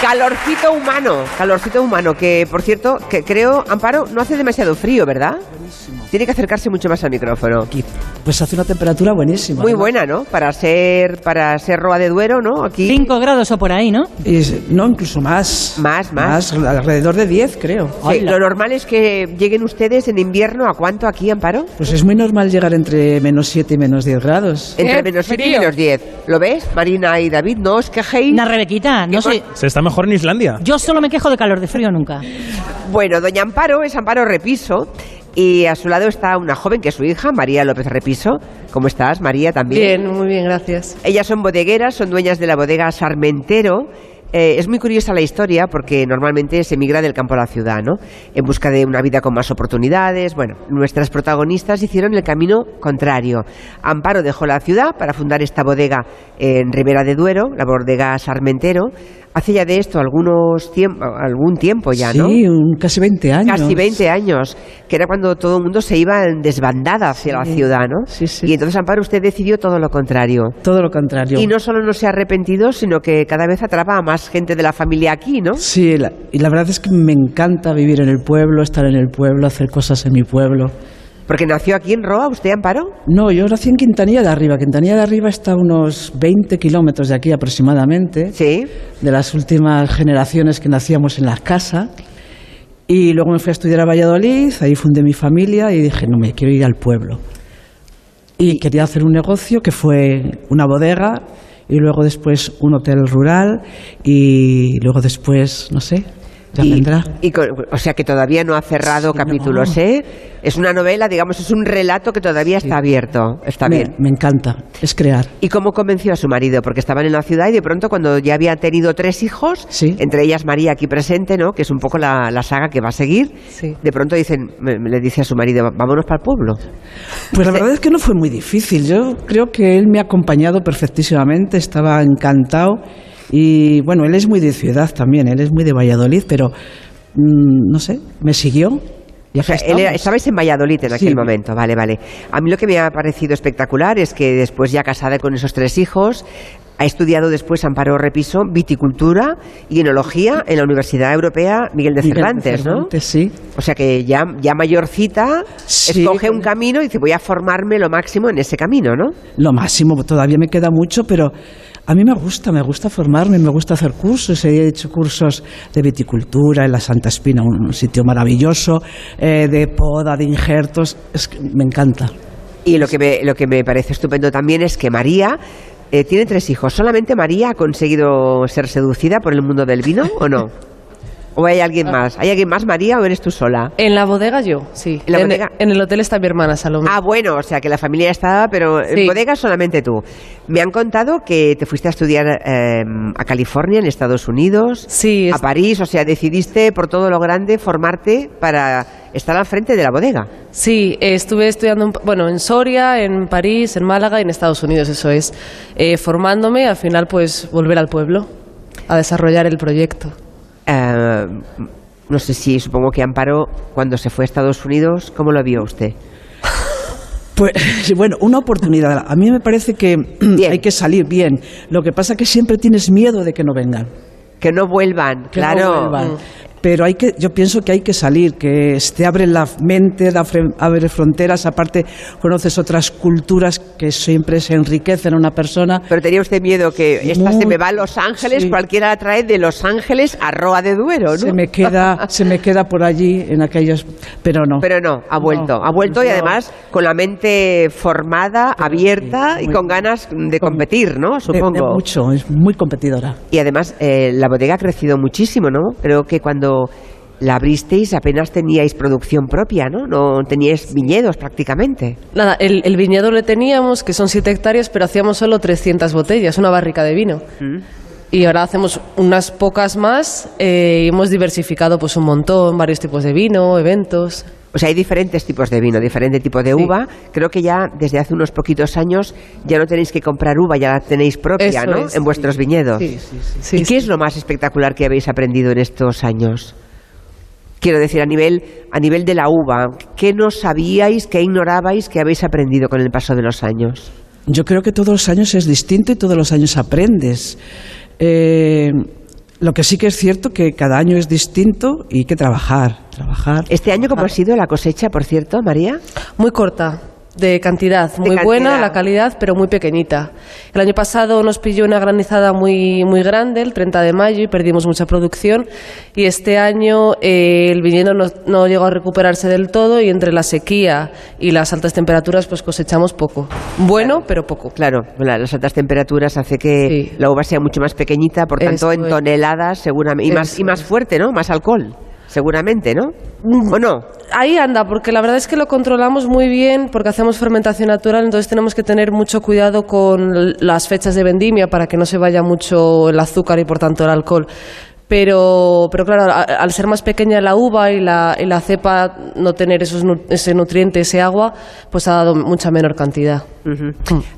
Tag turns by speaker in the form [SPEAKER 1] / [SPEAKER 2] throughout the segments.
[SPEAKER 1] Calorcito humano, calorcito humano, que por cierto, que creo, Amparo, no hace demasiado frío, ¿verdad? Tiene que acercarse mucho más al micrófono.
[SPEAKER 2] Aquí, pues hace una temperatura buenísima.
[SPEAKER 1] Muy
[SPEAKER 2] ¿no?
[SPEAKER 1] buena, ¿no? Para ser, para ser Roa de Duero, ¿no? Aquí
[SPEAKER 3] 5 grados o por ahí, ¿no?
[SPEAKER 2] Es- no, incluso más.
[SPEAKER 1] Más, más.
[SPEAKER 2] alrededor de 10, creo.
[SPEAKER 1] Sí, lo normal es que lleguen ustedes en invierno a cuánto aquí, Amparo?
[SPEAKER 2] Pues es muy normal llegar entre menos 7 y menos 10 grados.
[SPEAKER 1] Entre
[SPEAKER 3] ¡Qué
[SPEAKER 1] menos 7 y menos 10. ¿Lo ves, Marina y David? No os quejéis.
[SPEAKER 3] Una Rebequita, no sé.
[SPEAKER 4] Se está mejor en Islandia.
[SPEAKER 3] Yo solo me quejo de calor, de frío nunca.
[SPEAKER 1] Bueno, doña Amparo es Amparo Repiso y a su lado está una joven que es su hija, María López Repiso. ¿Cómo estás, María, también?
[SPEAKER 5] Bien, muy bien, gracias.
[SPEAKER 1] Ellas son bodegueras, son dueñas de la bodega Sarmentero. Eh, es muy curiosa la historia porque normalmente se migra del campo a la ciudad, ¿no? En busca de una vida con más oportunidades. Bueno, nuestras protagonistas hicieron el camino contrario. Amparo dejó la ciudad para fundar esta bodega en Ribera de Duero, la bodega Sarmentero. Hace ya de esto algunos tiemp- algún tiempo ya, ¿no?
[SPEAKER 2] Sí, un- casi 20 años.
[SPEAKER 1] Casi 20 años, que era cuando todo el mundo se iba en desbandada hacia la ciudad, ¿no?
[SPEAKER 2] Sí, sí.
[SPEAKER 1] Y entonces, Amparo, usted decidió todo lo contrario.
[SPEAKER 2] Todo lo contrario.
[SPEAKER 1] Y no solo no se ha arrepentido, sino que cada vez atrapa a más gente de la familia aquí, ¿no?
[SPEAKER 2] Sí, la- y la verdad es que me encanta vivir en el pueblo, estar en el pueblo, hacer cosas en mi pueblo.
[SPEAKER 1] Porque nació aquí en Roa, ¿usted, Amparo?
[SPEAKER 2] No, yo nací en Quintanilla de Arriba. Quintanilla de Arriba está a unos 20 kilómetros de aquí aproximadamente.
[SPEAKER 1] Sí.
[SPEAKER 2] De las últimas generaciones que nacíamos en la casa. Y luego me fui a estudiar a Valladolid, ahí fundé mi familia y dije, no, me quiero ir al pueblo. Y quería hacer un negocio que fue una bodega y luego después un hotel rural y luego después, no sé, ya
[SPEAKER 1] y,
[SPEAKER 2] vendrá.
[SPEAKER 1] y o sea que todavía no ha cerrado
[SPEAKER 2] Sí,
[SPEAKER 1] capítulos,
[SPEAKER 2] no.
[SPEAKER 1] ¿eh? Es una novela, digamos, es un relato que todavía está abierto. Está
[SPEAKER 2] me,
[SPEAKER 1] bien.
[SPEAKER 2] me encanta, es crear.
[SPEAKER 1] ¿Y cómo convenció a su marido? Porque estaban en la ciudad y de pronto cuando ya había tenido tres hijos,
[SPEAKER 2] Sí.
[SPEAKER 1] entre ellas María aquí presente, ¿no? Que es un poco la, la saga que va a seguir. De pronto dicen, me- me le dice a su marido, vámonos para el pueblo.
[SPEAKER 2] Pues la verdad es que no fue muy difícil. Yo creo que él me ha acompañado perfectísimamente, estaba encantado. Y bueno, él es muy de ciudad también, él es muy de Valladolid, pero mm, no sé, me siguió.
[SPEAKER 1] O sea, estabais en Valladolid en aquel
[SPEAKER 2] Sí.
[SPEAKER 1] momento, vale, vale. A mí lo que me ha parecido espectacular es que después ya casada con esos tres hijos, ha estudiado después Amparo Repiso viticultura y enología en la Universidad Europea Miguel de
[SPEAKER 2] Miguel de
[SPEAKER 1] Cervantes, ¿no?
[SPEAKER 2] Cervantes, Sí.
[SPEAKER 1] O sea que ya, ya mayorcita
[SPEAKER 2] Sí.
[SPEAKER 1] escoge un camino y dice voy a formarme lo máximo en ese camino, ¿no?
[SPEAKER 2] Lo máximo, todavía me queda mucho, pero a mí me gusta, me gusta formarme, me gusta hacer cursos. He hecho cursos de viticultura en la Santa Espina, un sitio maravilloso, eh, de poda, de injertos. Es que me encanta.
[SPEAKER 1] Y lo que me, lo que me parece estupendo también es que María eh, tiene tres hijos. ¿Solamente María ha conseguido ser seducida por el mundo del vino o no? ¿O hay alguien más? ¿Hay alguien más, María, o eres tú sola?
[SPEAKER 5] En la bodega yo, sí.
[SPEAKER 1] ¿En la bodega?
[SPEAKER 5] en el hotel está mi hermana Salomé.
[SPEAKER 1] Ah, bueno, o sea que la familia estaba, pero en
[SPEAKER 5] Sí.
[SPEAKER 1] bodega solamente tú. Me han contado que te fuiste a estudiar eh, a California, en Estados Unidos,
[SPEAKER 5] Sí,
[SPEAKER 1] a París, o sea, decidiste por todo lo grande formarte para estar al frente de la bodega.
[SPEAKER 5] Sí, eh, estuve estudiando, en- bueno, en Soria, en París, en Málaga y en Estados Unidos, eso es. Eh, formándome, al final, pues, volver al pueblo a desarrollar el proyecto.
[SPEAKER 1] Eh, no sé si, supongo que Amparo, cuando se fue a Estados Unidos, ¿cómo lo vio usted?
[SPEAKER 2] Pues bueno, una oportunidad. A mí me parece que
[SPEAKER 1] Bien.
[SPEAKER 2] hay que salir bien. Lo que pasa es que siempre tienes miedo de que no vengan.
[SPEAKER 1] Que no vuelvan,
[SPEAKER 2] que no
[SPEAKER 1] claro.
[SPEAKER 2] vuelvan. Pero hay que, yo pienso que hay que salir, que te abre la mente, abre fronteras, aparte conoces otras culturas que siempre se enriquecen a una persona.
[SPEAKER 1] Pero tenía usted miedo que esta se me va a Los Ángeles,
[SPEAKER 2] sí.
[SPEAKER 1] cualquiera la trae de Los Ángeles a Roa de Duero, ¿no?
[SPEAKER 2] Se me queda, se me queda por allí en aquellos, pero no.
[SPEAKER 1] Pero no, ha vuelto,
[SPEAKER 2] No,
[SPEAKER 1] ha vuelto y además con la mente formada, abierta
[SPEAKER 2] sí,
[SPEAKER 1] y con ganas de competir, ¿no?
[SPEAKER 2] De- de
[SPEAKER 1] Supongo.
[SPEAKER 2] mucho, es muy competidora.
[SPEAKER 1] Y además eh, la bodega ha crecido muchísimo, ¿no? Creo que cuando la abristeis apenas teníais producción propia, ¿no? No teníais viñedos prácticamente.
[SPEAKER 5] Nada, el, el viñedo le teníamos, que son 7 hectáreas, pero hacíamos solo 300 botellas, una barrica de vino. Y ahora hacemos unas pocas más eh, y hemos diversificado pues un montón, varios tipos de vino, eventos.
[SPEAKER 1] O sea, hay diferentes tipos de vino, diferente tipo de
[SPEAKER 5] Sí.
[SPEAKER 1] uva. Creo que ya desde hace unos poquitos años ya no tenéis que comprar uva, ya la tenéis propia,
[SPEAKER 5] Eso
[SPEAKER 1] ¿no?
[SPEAKER 5] es,
[SPEAKER 1] en vuestros viñedos.
[SPEAKER 5] Sí,
[SPEAKER 1] ¿Y qué
[SPEAKER 5] sí.
[SPEAKER 1] es lo más espectacular que habéis aprendido en estos años? Quiero decir, a nivel, a nivel de la uva, ¿qué no sabíais, qué ignorabais, que habéis aprendido con el paso de los años?
[SPEAKER 2] Yo creo que todos los años es distinto y todos los años aprendes. Eh, Lo que sí que es cierto que cada año es distinto y hay que trabajar, trabajar.
[SPEAKER 1] Este año, ¿cómo ha sido la cosecha, por cierto, María?
[SPEAKER 5] Muy corta, de cantidad, muy buena la calidad, pero muy pequeñita. El año pasado nos pilló una granizada muy, muy grande, el 30 de mayo, y perdimos mucha producción. Y este año eh, el viñedo no, no llegó a recuperarse del todo y entre la sequía y las altas temperaturas pues cosechamos poco. Bueno, pero poco.
[SPEAKER 1] Claro, la- las altas temperaturas hace que
[SPEAKER 5] Sí.
[SPEAKER 1] la uva sea mucho más pequeñita, por tanto, en
[SPEAKER 5] es.
[SPEAKER 1] toneladas, seguramente, y más, y más fuerte, ¿no? Más alcohol, seguramente, ¿no? ¿O no?
[SPEAKER 5] Ahí anda, porque la verdad es que lo controlamos muy bien porque hacemos fermentación natural, entonces tenemos que tener mucho cuidado con las fechas de vendimia para que no se vaya mucho el azúcar y por tanto el alcohol. Pero, pero claro, a- al ser más pequeña la uva y la, y la cepa no tener esos, ese nutriente, ese agua, pues ha dado mucha menor cantidad.
[SPEAKER 1] Ujú.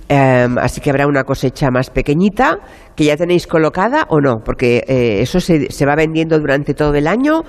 [SPEAKER 1] Em, así que habrá una cosecha más pequeñita que ya tenéis colocada o no, porque eh, eso se, se va vendiendo durante todo el año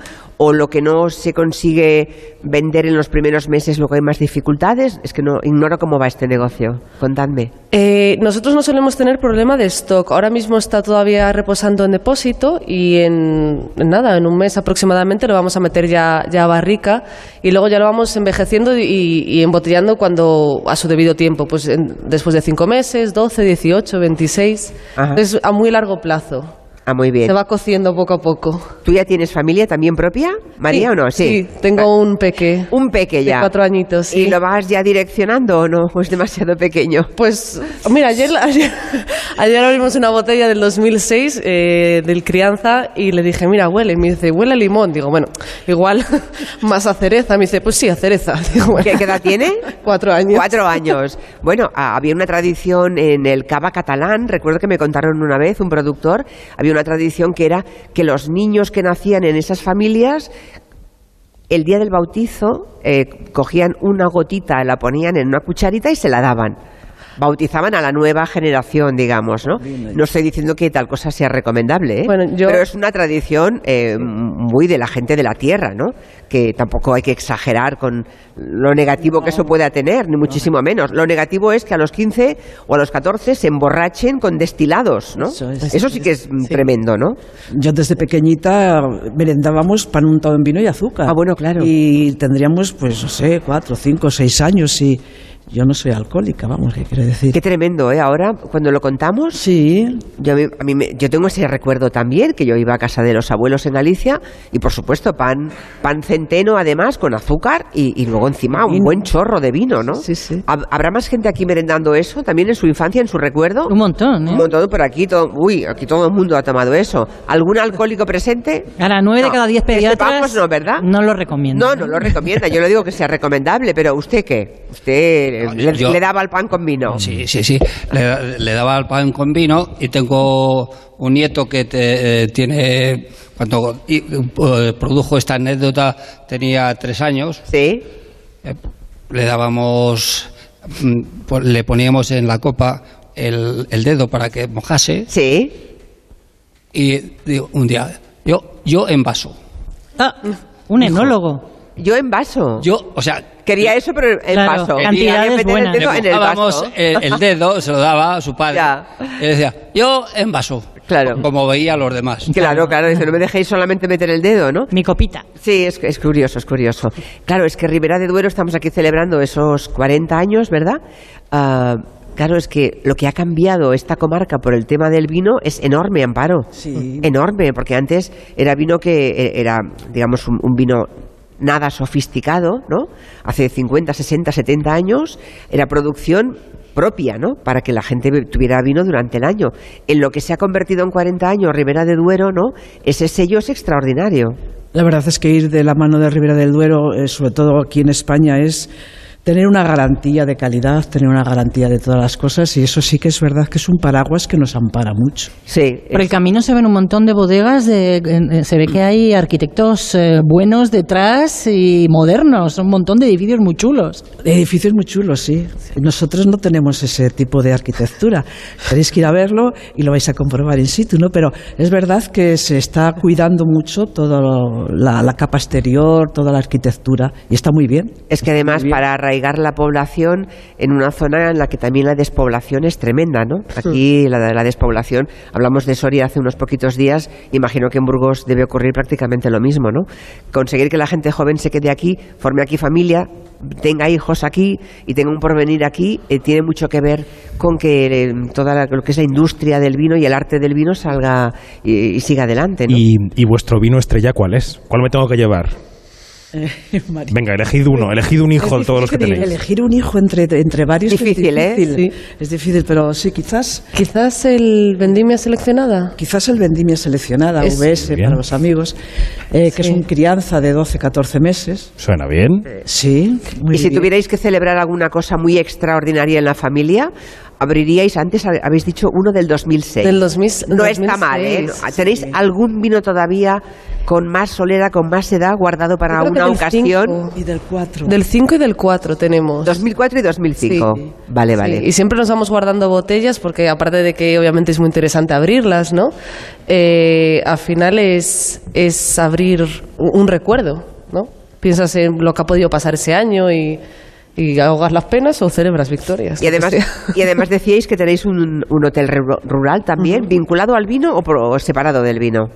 [SPEAKER 1] o lo que no se consigue vender en los primeros meses, luego hay más dificultades. Es que no ignoro cómo va este negocio. Contadme.
[SPEAKER 5] Eh, nosotros no solemos tener problema de stock. Ahora mismo está todavía reposando en depósito y en, en nada, en un mes aproximadamente lo vamos a meter ya, ya a barrica y luego ya lo vamos envejeciendo y, y embotellando cuando a su debido tiempo, pues en- después de cinco meses, 12, 18, 26.
[SPEAKER 1] Ajá.
[SPEAKER 5] Es a muy largo plazo.
[SPEAKER 1] Ah, muy bien.
[SPEAKER 5] Se va cociendo poco a poco.
[SPEAKER 1] ¿Tú ya tienes familia también propia, María,
[SPEAKER 5] Sí,
[SPEAKER 1] o no?
[SPEAKER 5] Sí, tengo un peque.
[SPEAKER 1] Un peque
[SPEAKER 5] de
[SPEAKER 1] ya.
[SPEAKER 5] cuatro añitos, sí.
[SPEAKER 1] ¿Y lo vas ya direccionando o no? ¿O es demasiado pequeño?
[SPEAKER 5] Pues, mira, ayer, ayer, ayer abrimos una botella del 2006 eh, del crianza y le dije, mira, huele. Y me dice, huele a limón. Digo, bueno, igual más a cereza. Me dice, pues sí, a cereza. Digo, bueno,
[SPEAKER 1] ¿Qué, qué edad tiene?
[SPEAKER 5] Cuatro años.
[SPEAKER 1] Cuatro años. Bueno, ah, había una tradición en el cava catalán, recuerdo que me contaron una vez un productor, había una tradición que era que los niños que nacían en esas familias, el día del bautizo, eh, cogían una gotita, la ponían en una cucharita y se la daban. Bautizaban a la nueva generación, digamos, ¿no? No estoy diciendo que tal cosa sea recomendable, ¿eh?
[SPEAKER 5] Bueno, yo-
[SPEAKER 1] pero es una tradición eh, muy de la gente de la tierra, ¿no? Que tampoco hay que exagerar con lo negativo que eso pueda tener, ni muchísimo menos. Lo negativo es que a los 15 o a los 14 se emborrachen con destilados, ¿no?
[SPEAKER 2] Eso es.
[SPEAKER 1] Eso sí que es tremendo, ¿no?
[SPEAKER 2] Yo desde pequeñita merendábamos pan untado en vino y azúcar.
[SPEAKER 1] Ah, bueno, claro.
[SPEAKER 2] Y tendríamos, pues, no sé, cuatro, cinco, seis años y yo no soy alcohólica, vamos, ¿qué quiere decir?
[SPEAKER 1] Qué tremendo, ¿eh? Ahora, cuando lo contamos,
[SPEAKER 2] Sí,
[SPEAKER 1] Yo, a mí- a yo tengo ese recuerdo también, que yo iba a casa de los abuelos en Galicia y por supuesto pan, pan centeno además con azúcar y, y luego encima un buen chorro de vino, ¿no?
[SPEAKER 2] Sí, sí.
[SPEAKER 1] ¿Hab- ¿Habrá más gente aquí merendando eso también en su infancia, en su recuerdo?
[SPEAKER 3] Un montón, ¿eh?
[SPEAKER 1] Un montón, pero aquí todo, uy, aquí todo el mundo ha tomado eso. ¿Algún alcohólico presente?
[SPEAKER 3] Ahora, nueve de
[SPEAKER 1] No,
[SPEAKER 3] cada diez
[SPEAKER 1] que
[SPEAKER 3] pediatras
[SPEAKER 1] sepamos no, ¿verdad?
[SPEAKER 3] no lo recomiendo.
[SPEAKER 1] No, no lo recomienda. Yo no digo que sea recomendable, pero ¿usted qué? ¿Usted
[SPEAKER 4] No,
[SPEAKER 1] le,
[SPEAKER 4] yo-
[SPEAKER 1] le daba el pan con vino?
[SPEAKER 4] Sí, sí, sí. Le, le daba el pan con vino y tengo un nieto que te- eh, tiene, cuando y, eh, produjo esta anécdota, tenía tres años.
[SPEAKER 1] Sí.
[SPEAKER 4] Eh, le dábamos, mm, le poníamos en la copa el, el dedo para que mojase
[SPEAKER 1] Sí.
[SPEAKER 4] y digo, un día, yo, yo en vaso.
[SPEAKER 3] Ah, un enólogo.
[SPEAKER 1] Yo en vaso.
[SPEAKER 4] Yo, o sea,
[SPEAKER 1] Quería eso, pero en
[SPEAKER 3] Claro,
[SPEAKER 1] Quería meter
[SPEAKER 3] buenas.
[SPEAKER 1] el dedo
[SPEAKER 4] le
[SPEAKER 1] en el vaso.
[SPEAKER 4] el, el dedo, se lo daba a su padre.
[SPEAKER 1] Ya.
[SPEAKER 4] Y decía, yo en vaso.
[SPEAKER 1] Claro.
[SPEAKER 4] Como veía a los demás.
[SPEAKER 1] Claro, claro, dice, no me dejéis solamente meter el dedo, ¿no?
[SPEAKER 3] Mi copita.
[SPEAKER 1] Sí, es, es curioso, es curioso. Claro, es que Ribera de Duero estamos aquí celebrando esos 40 años, ¿verdad? Ah, claro, es que lo que ha cambiado esta comarca por el tema del vino es enorme, Amparo.
[SPEAKER 2] Sí.
[SPEAKER 1] Enorme, porque antes era vino que eh, era, digamos, un, un vino nada sofisticado, ¿no? Hace 50, 60, 70 años era producción propia, ¿no? Para que la gente tuviera vino durante el año. En lo que se ha convertido en 40 años Ribera de Duero, ¿no? Ese sello es extraordinario.
[SPEAKER 2] La verdad es que ir de la mano de Ribera del Duero, eh, sobre todo aquí en España, es tener una garantía de calidad, tener una garantía de todas las cosas y eso sí que es verdad que es un paraguas que nos ampara mucho.
[SPEAKER 1] Sí.
[SPEAKER 3] Por el camino se ven un montón de bodegas, de, se ve que hay arquitectos eh, buenos detrás y modernos, un montón de edificios muy chulos.
[SPEAKER 2] Edificios muy chulos, sí. Nosotros no tenemos ese tipo de arquitectura. Tenéis que ir a verlo y lo vais a comprobar in situ, ¿no? Pero es verdad que se está cuidando mucho toda la, la capa exterior, toda la arquitectura y está muy bien.
[SPEAKER 1] Es que además
[SPEAKER 2] Muy bien.
[SPEAKER 1] Arraigar la población en una zona en la que también la despoblación es tremenda, ¿no? Aquí la, la despoblación, hablamos de Soria hace unos poquitos días, imagino que en Burgos debe ocurrir prácticamente lo mismo, ¿no? Conseguir que la gente joven se quede aquí, forme aquí familia, tenga hijos aquí y tenga un porvenir aquí, eh, tiene mucho que ver con que eh, toda la- lo que es la industria del vino y el arte del vino salga y, y siga adelante, ¿no?
[SPEAKER 6] ¿Y, y vuestro vino estrella cuál es? ¿Cuál me tengo que llevar? Venga, elegid uno, elegid un hijo de todos los que tenéis.
[SPEAKER 2] Elegir un hijo entre, entre varios
[SPEAKER 1] Difícil, ¿eh?
[SPEAKER 2] es difícil.
[SPEAKER 5] Sí.
[SPEAKER 2] Es difícil, pero sí, quizás,
[SPEAKER 5] Quizás el vendimia seleccionada.
[SPEAKER 2] quizás el vendimia seleccionada,
[SPEAKER 5] Es-
[SPEAKER 2] VS
[SPEAKER 6] Bien.
[SPEAKER 2] para los amigos, eh, que es un crianza de 12-14 meses.
[SPEAKER 6] Suena bien.
[SPEAKER 2] Sí, muy
[SPEAKER 1] y si tuvierais que celebrar alguna cosa muy extraordinaria en la familia, abriríais, antes ha- habéis dicho uno del 2006.
[SPEAKER 5] Del 2000
[SPEAKER 1] no está mal, ¿eh?
[SPEAKER 5] 2006.
[SPEAKER 1] ¿Tenéis algún vino todavía con más solera, con más edad, guardado para una
[SPEAKER 5] del
[SPEAKER 1] ocasión?
[SPEAKER 5] cinco.
[SPEAKER 2] Y del 4.
[SPEAKER 5] Del 5 y del 4 tenemos.
[SPEAKER 1] 2004 y 2005.
[SPEAKER 5] Sí.
[SPEAKER 1] Vale, vale.
[SPEAKER 5] Sí, y siempre nos vamos guardando botellas porque aparte de que obviamente es muy interesante abrirlas, ¿no? Eh, al final es, es abrir un un recuerdo, ¿no? Piensas en lo que ha podido pasar ese año y, y ahogas las penas o celebras victorias.
[SPEAKER 1] Y además, y además decíais que tenéis un, un hotel ru- rural también, vinculado al vino o, pro- o separado del vino.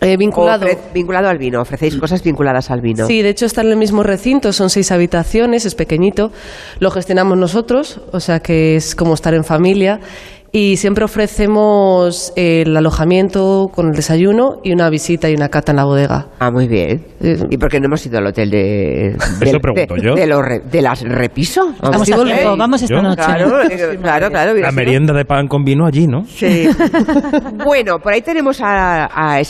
[SPEAKER 5] Eh, vinculado.
[SPEAKER 1] ofre- vinculado al vino, ofrecéis cosas vinculadas al vino.
[SPEAKER 5] Sí, de hecho está en el mismo recinto, son seis habitaciones, es pequeñito, lo gestionamos nosotros, o sea que es como estar en familia y siempre ofrecemos el alojamiento con el desayuno y una visita y una cata en la bodega.
[SPEAKER 1] Ah, muy bien.
[SPEAKER 5] Eh,
[SPEAKER 1] ¿Y por qué no hemos ido al hotel de...
[SPEAKER 6] Eso pregunto
[SPEAKER 1] de,
[SPEAKER 6] yo.
[SPEAKER 1] De, los re- de las repiso?
[SPEAKER 3] Vamos a
[SPEAKER 5] eh,
[SPEAKER 3] vamos esta
[SPEAKER 6] yo-
[SPEAKER 3] noche.
[SPEAKER 1] Claro, eh, claro, claro.
[SPEAKER 6] La merienda de pan con vino allí, ¿no?
[SPEAKER 1] Sí. bueno, por ahí tenemos a, a